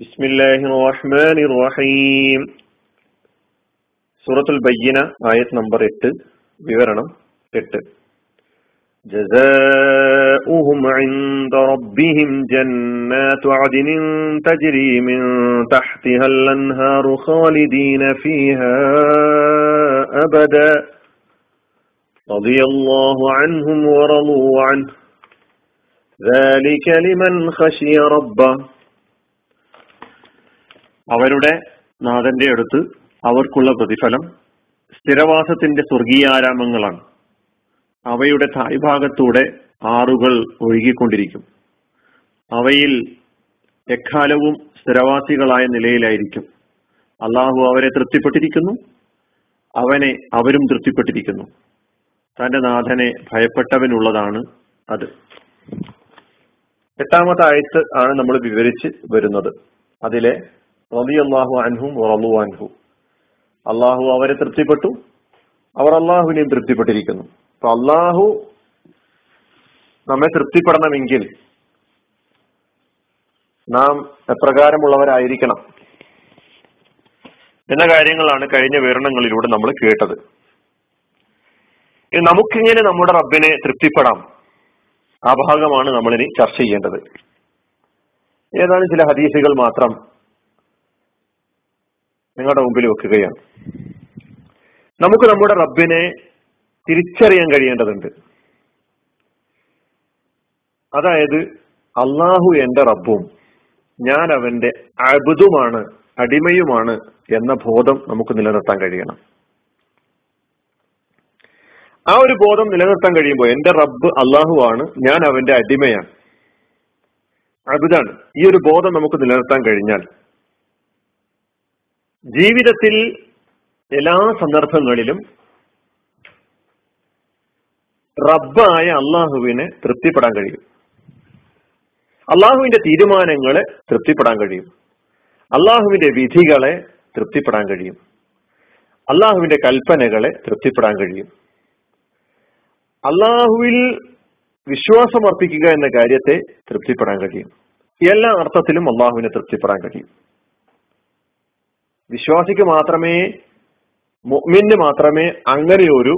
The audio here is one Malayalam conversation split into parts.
بسم الله الرحمن الرحيم സൂറത്തുൽ ബയ്യന ആയത് നമ്പർ എട്ട് വിവരണം എട്ട് جزاؤهم عند ربهم جنات عدن تجري من تحتها الأنهار خالدين فيها أبدا رضي الله عنهم ورضوا عنه ذلك لمن خشي ربه അവരുടെ നാഥന്റെ അടുത്ത് അവർക്കുള്ള പ്രതിഫലം സ്ഥിരവാസത്തിന്റെ സ്വർഗീയാരാമങ്ങളാണ് അവയുടെ തായ്ഭാഗത്തൂടെ ആറുകൾ ഒഴുകിക്കൊണ്ടിരിക്കും. അവയിൽ എക്കാലവും സ്ഥിരവാസികളായ നിലയിലായിരിക്കും. അള്ളാഹു അവരെ തൃപ്തിപ്പെട്ടിരിക്കുന്നു. അവനെ അവരും തൃപ്തിപ്പെട്ടിരിക്കുന്നു. തന്റെ നാഥനെ ഭയപ്പെട്ടവനുള്ളതാണ് അത്. എട്ടാമത്തെ ആയത്ത് ആണ് നമ്മൾ വിവരിച്ച് വരുന്നത്. അതിലെ റളിയല്ലാഹു അൻഹും റബു അൻഹു. അള്ളാഹു അവരെ തൃപ്തിപ്പെട്ടു. അവർ അള്ളാഹുവിനെയും തൃപ്തിപ്പെട്ടിരിക്കുന്നു. അപ്പൊ അള്ളാഹു നമ്മെ തൃപ്തിപ്പെടണമെങ്കിൽ നാം എപ്രകാരമുള്ളവരായിരിക്കണം. എന്ന കാര്യങ്ങളാണ് കഴിഞ്ഞ വിവരണങ്ങളിലൂടെ നമ്മൾ കേട്ടത്. നമുക്കിങ്ങനെ നമ്മുടെ റബ്ബിനെ തൃപ്തിപ്പെടാം? ആ ഭാഗമാണ് നമ്മളിനി ചർച്ച ചെയ്യേണ്ടത്. ഏതാനും ചില ഹദീസുകൾ മാത്രം നിങ്ങളുടെ മുമ്പിൽ വെക്കുകയാണ്. നമുക്ക് നമ്മുടെ റബ്ബിനെ തിരിച്ചറിയാൻ കഴിയേണ്ടതുണ്ട്. അതായത് അള്ളാഹു എന്റെ റബ്ബും ഞാൻ അവന്റെ അബുദുമാണ് അടിമയുമാണ് എന്ന ബോധം നമുക്ക് നിലനിർത്താൻ കഴിയണം. ആ ഒരു ബോധം നിലനിർത്താൻ കഴിയുമ്പോൾ എന്റെ റബ്ബ് അള്ളാഹുവാണ് ഞാൻ അവന്റെ അടിമയാണ്. അബുദാണ്. ഈ ഒരു ബോധം നമുക്ക് നിലനിർത്താൻ കഴിഞ്ഞാൽ ജീവിതത്തിൽ എല്ലാ സന്ദർഭങ്ങളിലും റബ്ബായ അള്ളാഹുവിനെ തൃപ്തിപ്പെടാൻ കഴിയും. അള്ളാഹുവിന്റെ തീരുമാനങ്ങളെ തൃപ്തിപ്പെടാൻ കഴിയും. അള്ളാഹുവിന്റെ വിധികളെ തൃപ്തിപ്പെടാൻ കഴിയും. അള്ളാഹുവിന്റെ കൽപ്പനകളെ തൃപ്തിപ്പെടാൻ കഴിയും. അള്ളാഹുവിൽ വിശ്വാസം അർപ്പിക്കുക എന്ന കാര്യത്തെ തൃപ്തിപ്പെടാൻ കഴിയും. എല്ലാ അർത്ഥത്തിലും അള്ളാഹുവിനെ തൃപ്തിപ്പെടാൻ കഴിയും. വിശ്വാസിക്ക് മാത്രമേ മുഅ്മിന് മാത്രമേ അങ്ങനെ ഒരു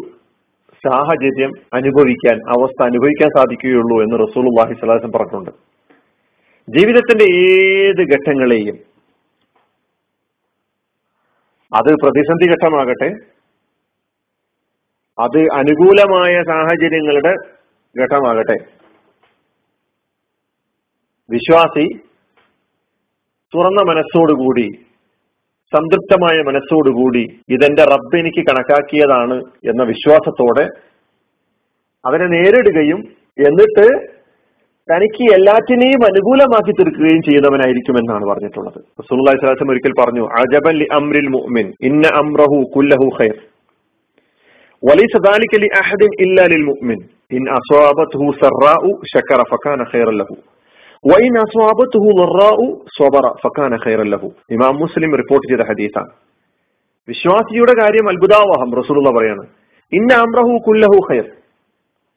സാഹചര്യം അനുഭവിക്കാൻ അവസ്ഥ അനുഭവിക്കാൻ സാധിക്കുകയുള്ളൂ എന്ന് റസൂൽ അള്ളാഹി സ്വലാസം പറഞ്ഞിട്ടുണ്ട്. ജീവിതത്തിന്റെ ഏത് ഘട്ടങ്ങളെയും അത് പ്രതിസന്ധി ഘട്ടമാകട്ടെ അത് അനുകൂലമായ സാഹചര്യങ്ങളുടെ ഘട്ടമാകട്ടെ വിശ്വാസി തുറന്ന മനസ്സോടുകൂടി സംതൃപ്തമായ മനസ്സോടുകൂടി ഇതെന്റെ റബ്ബ് എനിക്ക് കണക്കാക്കിയതാണ് എന്ന വിശ്വാസത്തോടെ അതിനെ നേരിടുകയും എന്നിട്ട് തനിക്ക് എല്ലാറ്റിനെയും അനുകൂലമാക്കി തീർക്കുകയും ചെയ്യുന്നവനായിരിക്കും എന്നാണ് പറഞ്ഞിട്ടുള്ളത് റസൂലുള്ളാഹി സ്വല്ലല്ലാഹു അലൈഹി ഒരിക്കൽ പറഞ്ഞു അജബൻ ലി അംരിൽ മുഅ്മിൻ ഇന്ന അംറഹു കുല്ലഹു ഖൈർ وليس ذلك لأحد إلا للمؤمن إن أصابته سراء شكر فكان خيرا له ലറാഉ സ്വബറ ഇമാം മുസ്ലിം റിപ്പോർട്ട് ചെയ്ത ഹദീസാണ്. വിശ്വാസിയുടെ കാര്യം അത്ഭുതാവഹം റസൂലുള്ള പറയാണ്. ഇന്ന അമ്രഹു കുല്ലഹു ഖൈർ.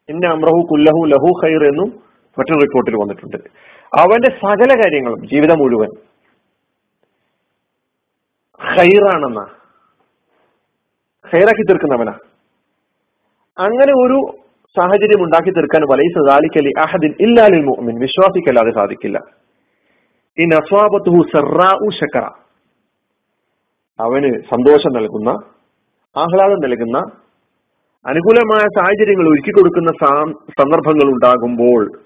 ഇന്ന അമ്രഹു കുല്ലഹു ലഹു ഖൈർ എന്നും മറ്റൊരു റിപ്പോർട്ടിൽ വന്നിട്ടുണ്ട്. അവന്റെ സകല കാര്യങ്ങളും ജീവിതം മുഴുവൻ ഖൈറാണെന്നാ. ഖൈറാക്കി തീർക്കുന്നവനാ. അങ്ങനെ ഒരു സാഹചര്യം ഉണ്ടാക്കി തീർക്കാൻ വലൈസ ദാലിക്കലി അഹദിൻ ഇല്ലാലിൽ മുഅ്മിൻ. വിശ്വാസിക്കല്ലാതെ സാധിക്കില്ല. ഇൻ അസ്വാബത്തുഹു സറാഉ ശക്കറ. അവന് സന്തോഷം നൽകുന്ന ആഹ്ലാദം നൽകുന്ന അനുകൂലമായ സാഹചര്യങ്ങൾ ഒരുക്കി കൊടുക്കുന്ന സന്ദർഭങ്ങൾ ഉണ്ടാകുമ്പോൾ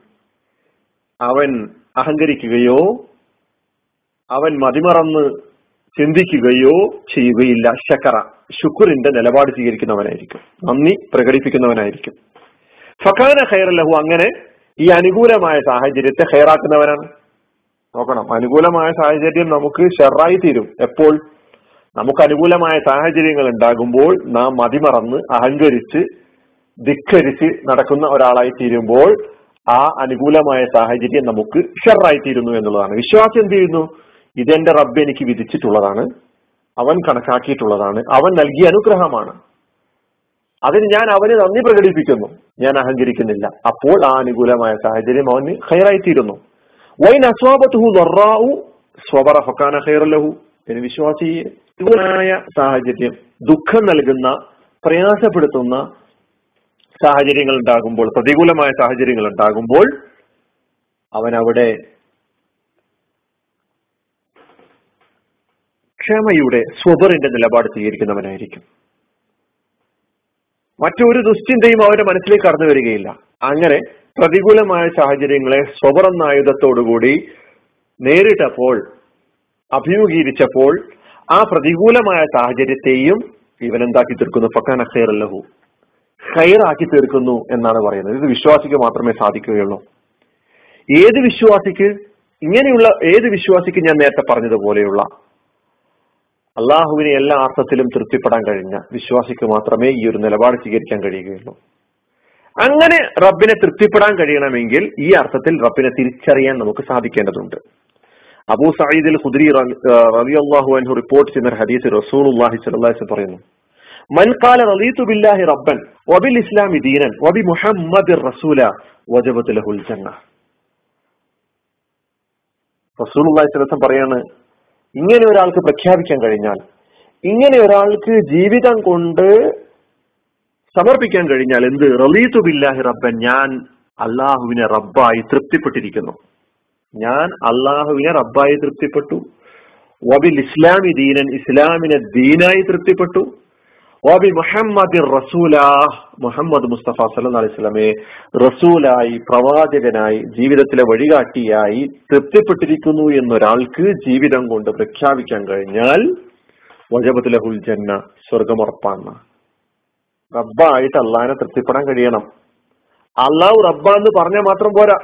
അവൻ അഹങ്കരിക്കുകയോ അവൻ മതിമറന്ന് ചിന്തിക്കുകയോ ചെയ്യുകയില്ല. ശക്കറ ശുക്രിന്റെ നിലപാട് സ്വീകരിക്കുന്നവനായിരിക്കും. നന്ദി പ്രകടിപ്പിക്കുന്നവനായിരിക്കും. ഫഖാന ഖൈറല്ലഹു അങ്ങനെ ഈ അനുകൂലമായ സാഹചര്യത്തെ ഖൈറാക്കുന്നവനാണ് നോക്കണം. അനുകൂലമായ സാഹചര്യം നമുക്ക് ഷെറായി തീരും. എപ്പോൾ? നമുക്ക് അനുകൂലമായ സാഹചര്യങ്ങൾ ഉണ്ടാകുമ്പോൾ നാം മതിമറന്ന് അഹങ്കരിച്ച് ധിക്കരിച്ച് നടക്കുന്ന ഒരാളായി തീരുമ്പോൾ ആ അനുകൂലമായ സാഹചര്യം നമുക്ക് ഷെറായി തീരുന്നു എന്നുള്ളതാണ്. വിശ്വാസം എന്ത് ചെയ്യുന്നു? ഇതെന്റെ റബ്ബ് എനിക്ക് വിധിച്ചിട്ടുള്ളതാണ്. അവൻ കണക്കാക്കിയിട്ടുള്ളതാണ്. അവൻ നൽകിയ അനുഗ്രഹമാണ്. അതിന് ഞാൻ അവന് നന്ദി പ്രകടിപ്പിക്കുന്നു. ഞാൻ അഹങ്കരിക്കുന്നില്ല. അപ്പോൾ ആ അനുകൂലമായ സാഹചര്യം അവന് ഹൈറായിത്തീരുന്നു വൈൻ അസ്വാബത്തുഹു ലൊറാവു സ്വബറ ഫക്കാന ഹൈറല്ലഹു എന്ന് വിശ്വാസിയായ സാഹചര്യം ദുഃഖം നൽകുന്ന പ്രയാസപ്പെടുത്തുന്ന സാഹചര്യങ്ങൾ ഉണ്ടാകുമ്പോൾ പ്രതികൂലമായ സാഹചര്യങ്ങൾ ഉണ്ടാകുമ്പോൾ അവൻ അവിടെ ക്ഷമയുടെ സ്വബറിന്റെ നിലപാട് സ്വീകരിക്കുന്നവനായിരിക്കും. മറ്റൊരു ദുശ്ചിന്തയും അവരുടെ മനസ്സിലേക്ക് കടന്നു വരികയില്ല. അങ്ങനെ പ്രതികൂലമായ സാഹചര്യങ്ങളെ സ്വബറെന്ന നേരിട്ടപ്പോൾ അഭിമുഖീകരിച്ചപ്പോൾ ആ പ്രതികൂലമായ സാഹചര്യത്തെയും ഇവൻ എന്താക്കി തീർക്കുന്നു പക്കാന ഖൈറല്ലഹു ഖൈറാക്കി തീർക്കുന്നു എന്നാണ് പറയുന്നത്. ഇത് വിശ്വാസിക്ക് മാത്രമേ സാധിക്കുകയുള്ളൂ. ഏത് വിശ്വാസിക്ക്? ഇങ്ങനെയുള്ള ഏത് വിശ്വാസിക്ക് ഞാൻ നേരത്തെ പറഞ്ഞതുപോലെയുള്ള അള്ളാഹുവിനെ എല്ലാ അർത്ഥത്തിലും തൃപ്തിപ്പെടാൻ കഴിഞ്ഞ വിശ്വാസിക്ക് മാത്രമേ ഈ ഒരു നിലപാട് സ്വീകരിക്കാൻ കഴിയുകയുള്ളൂ. അങ്ങനെ റബ്ബിനെ തൃപ്തിപ്പെടാൻ കഴിയണമെങ്കിൽ ഈ അർത്ഥത്തിൽ റബ്ബിനെ തിരിച്ചറിയാൻ നമുക്ക് സാധിക്കേണ്ടതുണ്ട്. അബൂ സയ്യിദിൽ ഖുദ്രി റബി അള്ളാഹു അൻഹു റിപ്പോർട്ട് ചെയ്യുന്ന ഹദീസ് റസൂൽ പറയുന്നു. മൻകാല റളീതു ബില്ലാഹി റബ്ബൻ വബിൽ ഇസ്ലാമി ദീനൻ വബി മുഹമ്മദ് റസൂല വജബത്ത് ലഹുൽ ജന്ന. റസൂൽ അള്ളാഹി പറയാണ് ഇങ്ങനെ ഒരാൾക്ക് പ്രഖ്യാപിക്കാൻ കഴിഞ്ഞാൽ ഇങ്ങനെ ഒരാൾക്ക് ജീവിതം കൊണ്ട് സമർപ്പിക്കാൻ കഴിഞ്ഞാൽ എന്ത്? റലീതു ബില്ലാഹി റബ്ബൻ ഞാൻ അള്ളാഹുവിനെ റബ്ബായി തൃപ്തിപ്പെട്ടിരിക്കുന്നു. ഞാൻ അള്ളാഹുവിനെ റബ്ബായി തൃപ്തിപ്പെട്ടു. വബിൽ ഇസ്ലാമി ദീനൻ ഇസ്ലാമിനെ ദീനായി തൃപ്തിപ്പെട്ടു. വബി മുഹമ്മദ് റസൂല മുഹമ്മദ് മുസ്തഫ സല്ലു അലൈഹി സ്വലമെ റസൂലായി പ്രവാചകനായി ജീവിതത്തിലെ വഴികാട്ടിയായി തൃപ്തിപ്പെട്ടിരിക്കുന്നു എന്നൊരാൾക്ക് ജീവിതം കൊണ്ട് പ്രഖ്യാപിക്കാൻ കഴിഞ്ഞാൽ വജബത്തുലഹുൽ ജന്ന സ്വർഗമുറപ്പാണ് റബ്ബായിട്ട് അള്ളാഹിനെ തൃപ്തിപ്പെടാൻ കഴിയണം. അള്ളാഹു റബ്ബ എന്ന് പറഞ്ഞാൽ മാത്രം പോരാ.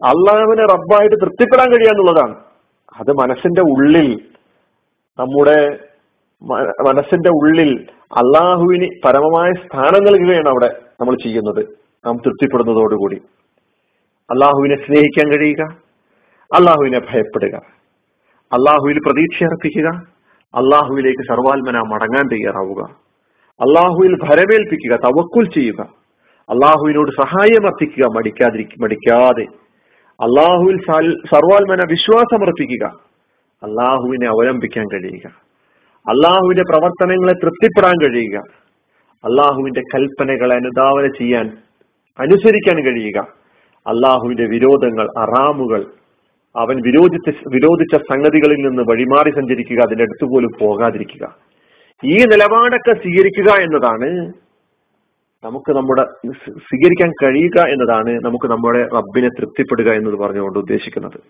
അള്ളാഹുവിനെ റബ്ബായിട്ട് തൃപ്തിപ്പെടാൻ കഴിയാന്നുള്ളതാണ് അത് മനസ്സിന്റെ ഉള്ളിൽ നമ്മുടെ മനസ്സിന്റെ ഉള്ളിൽ അള്ളാഹുവിന് പരമമായ സ്ഥാനം നൽകുകയാണ് അവിടെ നമ്മൾ ചെയ്യുന്നത്. നാം തൃപ്തിപ്പെടുന്നതോടുകൂടി. അള്ളാഹുവിനെ സ്നേഹിക്കാൻ കഴിയുക. അള്ളാഹുവിനെ ഭയപ്പെടുക. അള്ളാഹുവിൽ പ്രതീക്ഷ അർപ്പിക്കുക. അള്ളാഹുവിലേക്ക് സർവാത്മന മടങ്ങാൻ തയ്യാറാവുക. അള്ളാഹുവിൽ ഭരമേൽപ്പിക്കുക തവക്കുൽ ചെയ്യുക. അള്ളാഹുവിനോട് സഹായം അർപ്പിക്കുക മടിക്കാതിരി മടിക്കാതെ. അള്ളാഹുവിൽ സർവാത്മന വിശ്വാസമർപ്പിക്കുക അള്ളാഹുവിനെ അവലംബിക്കാൻ കഴിയുക. അള്ളാഹുവിന്റെ പ്രവർത്തനങ്ങളെ തൃപ്തിപ്പെടാൻ കഴിയുക. അള്ളാഹുവിന്റെ കൽപ്പനകളെ അനുധാവന ചെയ്യാൻ അനുസരിക്കാൻ കഴിയുക. അള്ളാഹുവിന്റെ വിരോധങ്ങൾ അറാമുകൾ അവൻ വിരോധിച്ച വിരോധിച്ച സംഗതികളിൽ നിന്ന് വഴിമാറി സഞ്ചരിക്കുക അതിന്റെ അടുത്ത് പോലും പോകാതിരിക്കുക. ഈ നിലപാടൊക്കെ സ്വീകരിക്കുക എന്നതാണ് നമുക്ക് നമ്മുടെ സ്വീകരിക്കാൻ കഴിയുക എന്നതാണ് നമുക്ക് നമ്മുടെ റബ്ബിനെ തൃപ്തിപ്പെടുക എന്ന് പറഞ്ഞുകൊണ്ട് ഉദ്ദേശിക്കുന്നത്.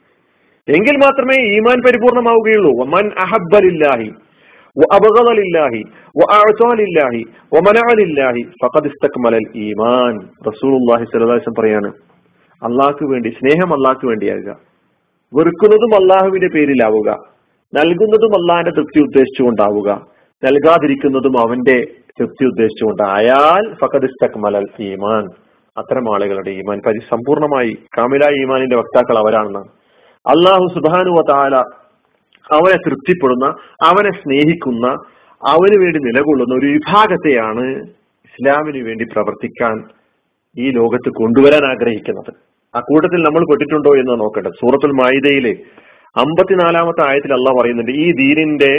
എങ്കിൽ മാത്രമേ ഈമാൻ പരിപൂർണമാവുകയുള്ളൂ. ഒമൻ അഹബ്ബലില്ലാഹി. അബകലില്ലാഹി പറയാണ് അള്ളാഹ്ക്ക് വേണ്ടി സ്നേഹം അള്ളാഹ്ക്ക് വേണ്ടിയാകുക. വെറുക്കുന്നതും അള്ളാഹുവിന്റെ പേരിലാവുക. നൽകുന്നതും അള്ളാഹിന്റെ തൃപ്തി ഉദ്ദേശിച്ചുകൊണ്ടാവുക. നൽകാതിരിക്കുന്നതും അവന്റെ തൃപ്തി ഉദ്ദേശിച്ചുകൊണ്ട് ആയാൽ ഫഖദിസ്തക്മലൽ ഈമാൻ. അത്തരം ആളുകളുടെ ഈമാൻ പരിസമ്പൂർണമായി കാമില ഈമാനിന്റെ വക്താക്കൾ അവരാണെന്നാണ്. അള്ളാഹു സുബാനുവ താല അവനെ തൃപ്തിപ്പെടുന്ന അവനെ സ്നേഹിക്കുന്ന അവന് വേണ്ടി നിലകൊള്ളുന്ന ഒരു വിഭാഗത്തെയാണ് ഇസ്ലാമിന് വേണ്ടി പ്രവർത്തിക്കാൻ ഈ ലോകത്ത് കൊണ്ടുവരാൻ ആഗ്രഹിക്കുന്നത്. ആ കൂട്ടത്തിൽ നമ്മൾ പെട്ടിട്ടുണ്ടോ എന്ന് നോക്കട്ടെ. സൂറത്തുൽ മായിദയിലെ അമ്പത്തിനാലാമത്തെ ആയത്തിൽ അല്ല പറയുന്നുണ്ട് ഈ ദീനിന്റെ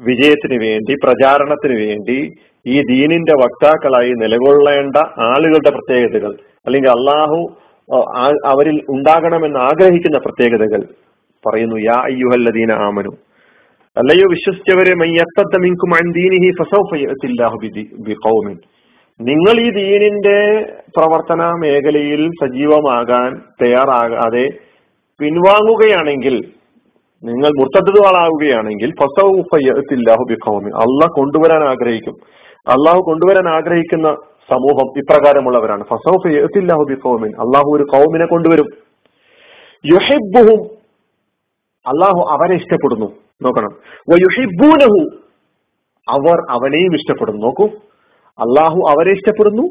വിജയത്തിന് വേണ്ടി പ്രചാരണത്തിന് വേണ്ടി ഈ ദീനിന്റെ വക്താക്കളായി നിലകൊള്ളേണ്ട ആളുകളുടെ പ്രത്യേകതകൾ അല്ലെങ്കിൽ അള്ളാഹു അവരിൽ ഉണ്ടാകണമെന്ന് ആഗ്രഹിക്കുന്ന പ്രത്യേകതകൾ പറയുന്നു യാ അയ്യുഹല്ലദീന ആമനു അല്ലയോ വിശ്വസിച്ചവരെ നിങ്ങൾ ഈ ദീനിന്റെ പ്രവർത്തന മേഖലയിൽ സജീവമാകാൻ തയ്യാറാകാതെ പിൻവാങ്ങുകയാണെങ്കിൽ നിങ്ങൾ ബിഖൗമി അള്ളാഹ് കൊണ്ടുവരാൻ ആഗ്രഹിക്കും. അള്ളാഹു കൊണ്ടുവരാൻ ആഗ്രഹിക്കുന്ന സമൂഹം ഇപ്രകാരമുള്ളവരാണ്. ഫസൗഫയത്തില്ലാഹു ബിഖൗമിൻ അള്ളാഹു ഒരു കൗമിനെ കൊണ്ടുവരും. യുഹിബുഹും അള്ളാഹു അവരെ ഇഷ്ടപ്പെടുന്നു. നോക്കണം. വയുഷിബൂനഹു അവർ അവനെയും ഇഷ്ടപ്പെടുന്നു. നോക്കൂ. അള്ളാഹു അവരെ ഇഷ്ടപ്പെടുന്നു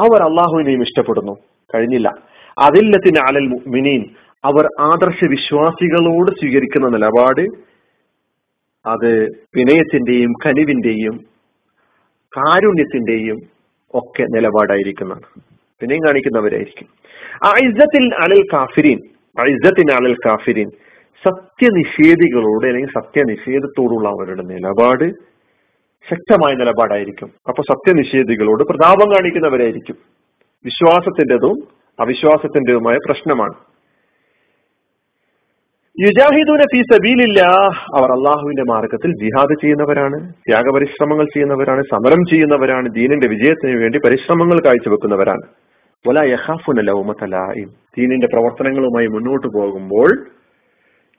അവർ അള്ളാഹുവിനെയും ഇഷ്ടപ്പെടുന്നു. കഴിഞ്ഞില്ല. അതില്ലത്തിന് അലൽ മിനീൻ അവർ ആദർശ വിശ്വാസികളോട് സ്വീകരിക്കുന്ന നിലപാട് അത് വിനയത്തിന്റെയും കനിവിന്റെയും കാരുണ്യത്തിന്റെയും ഒക്കെ നിലപാടായിരിക്കുന്നതാണ്. വിനയം കാണിക്കുന്നവരായിരിക്കും. അലൽ കാഫിരീൻ. അലൽ കാഫിരീൻ. സത്യനിഷേധികളോട് അല്ലെങ്കിൽ സത്യനിഷേധത്തോടുള്ള അവരുടെ നിലപാട് ശക്തമായ നിലപാടായിരിക്കും. അപ്പൊ സത്യനിഷേധികളോട് പ്രതാപം കാണിക്കുന്നവരായിരിക്കും. വിശ്വാസത്തിന്റെതും അവിശ്വാസത്തിന്റെതുമായ പ്രശ്നമാണ്. യുജാഹിദൂന ഫീ സബീലില്ല അവർ അള്ളാഹുവിന്റെ മാർഗത്തിൽ ജിഹാദ് ചെയ്യുന്നവരാണ് ത്യാഗപരിശ്രമങ്ങൾ ചെയ്യുന്നവരാണ് സമരം ചെയ്യുന്നവരാണ് ദീനിന്റെ വിജയത്തിന് വേണ്ടി പരിശ്രമങ്ങൾ കാഴ്ചവെക്കുന്നവരാണ്. ദീനിന്റെ പ്രവർത്തനങ്ങളുമായി മുന്നോട്ട് പോകുമ്പോൾ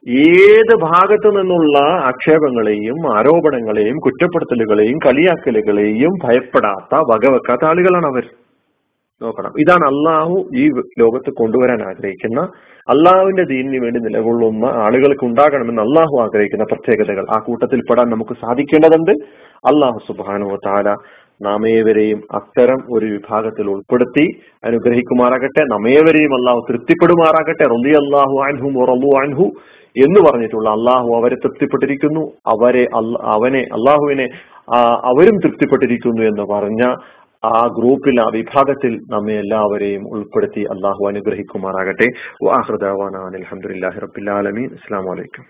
ഏത് ഭാഗത്തു നിന്നുള്ള ആക്ഷേപങ്ങളെയും ആരോപണങ്ങളെയും കുറ്റപ്പെടുത്തലുകളെയും കളിയാക്കലുകളെയും ഭയപ്പെടാത്ത വകവെക്കാത്ത ആളുകളാണ് അവർ. നോക്കണം. ഇതാണ് അള്ളാഹു ഈ ലോകത്ത് കൊണ്ടുവരാൻ ആഗ്രഹിക്കുന്ന അള്ളാഹുവിന്റെ ദീനിന് വേണ്ടി നിലകൊള്ളുന്ന ആളുകൾക്ക് ഉണ്ടാകണമെന്ന് അള്ളാഹു ആഗ്രഹിക്കുന്ന പ്രത്യേകതകൾ. ആ കൂട്ടത്തിൽ പെടാൻ നമുക്ക് സാധിക്കേണ്ടതുണ്ട്. അള്ളാഹു സുബാനു താല നാമേവരെയും അത്തരം ഒരു വിഭാഗത്തിൽ ഉൾപ്പെടുത്തി അനുഗ്രഹിക്കുമാറാകട്ടെ. നമേവരെയും അള്ളാഹു തൃപ്തിപ്പെടുമാറാകട്ടെ. റൊന്നി അള്ളാഹു അൻഹു റൊലു അൻഹു. എന്ന് പറഞ്ഞിട്ടുള്ള അള്ളാഹു അവരെ തൃപ്തിപ്പെട്ടിരിക്കുന്നു. അവരെ അവനെ അള്ളാഹുവിനെ അവരും തൃപ്തിപ്പെട്ടിരിക്കുന്നു എന്ന് പറഞ്ഞ ആ ഗ്രൂപ്പിൽ ആ വിഭാഗത്തിൽ നമ്മെ എല്ലാവരെയും ഉൾപ്പെടുത്തി അള്ളാഹു അനുഗ്രഹിക്കുമാറാകട്ടെ. അലഹമുല്ലാഹി റബിൻ അസ്സാം വലൈക്കും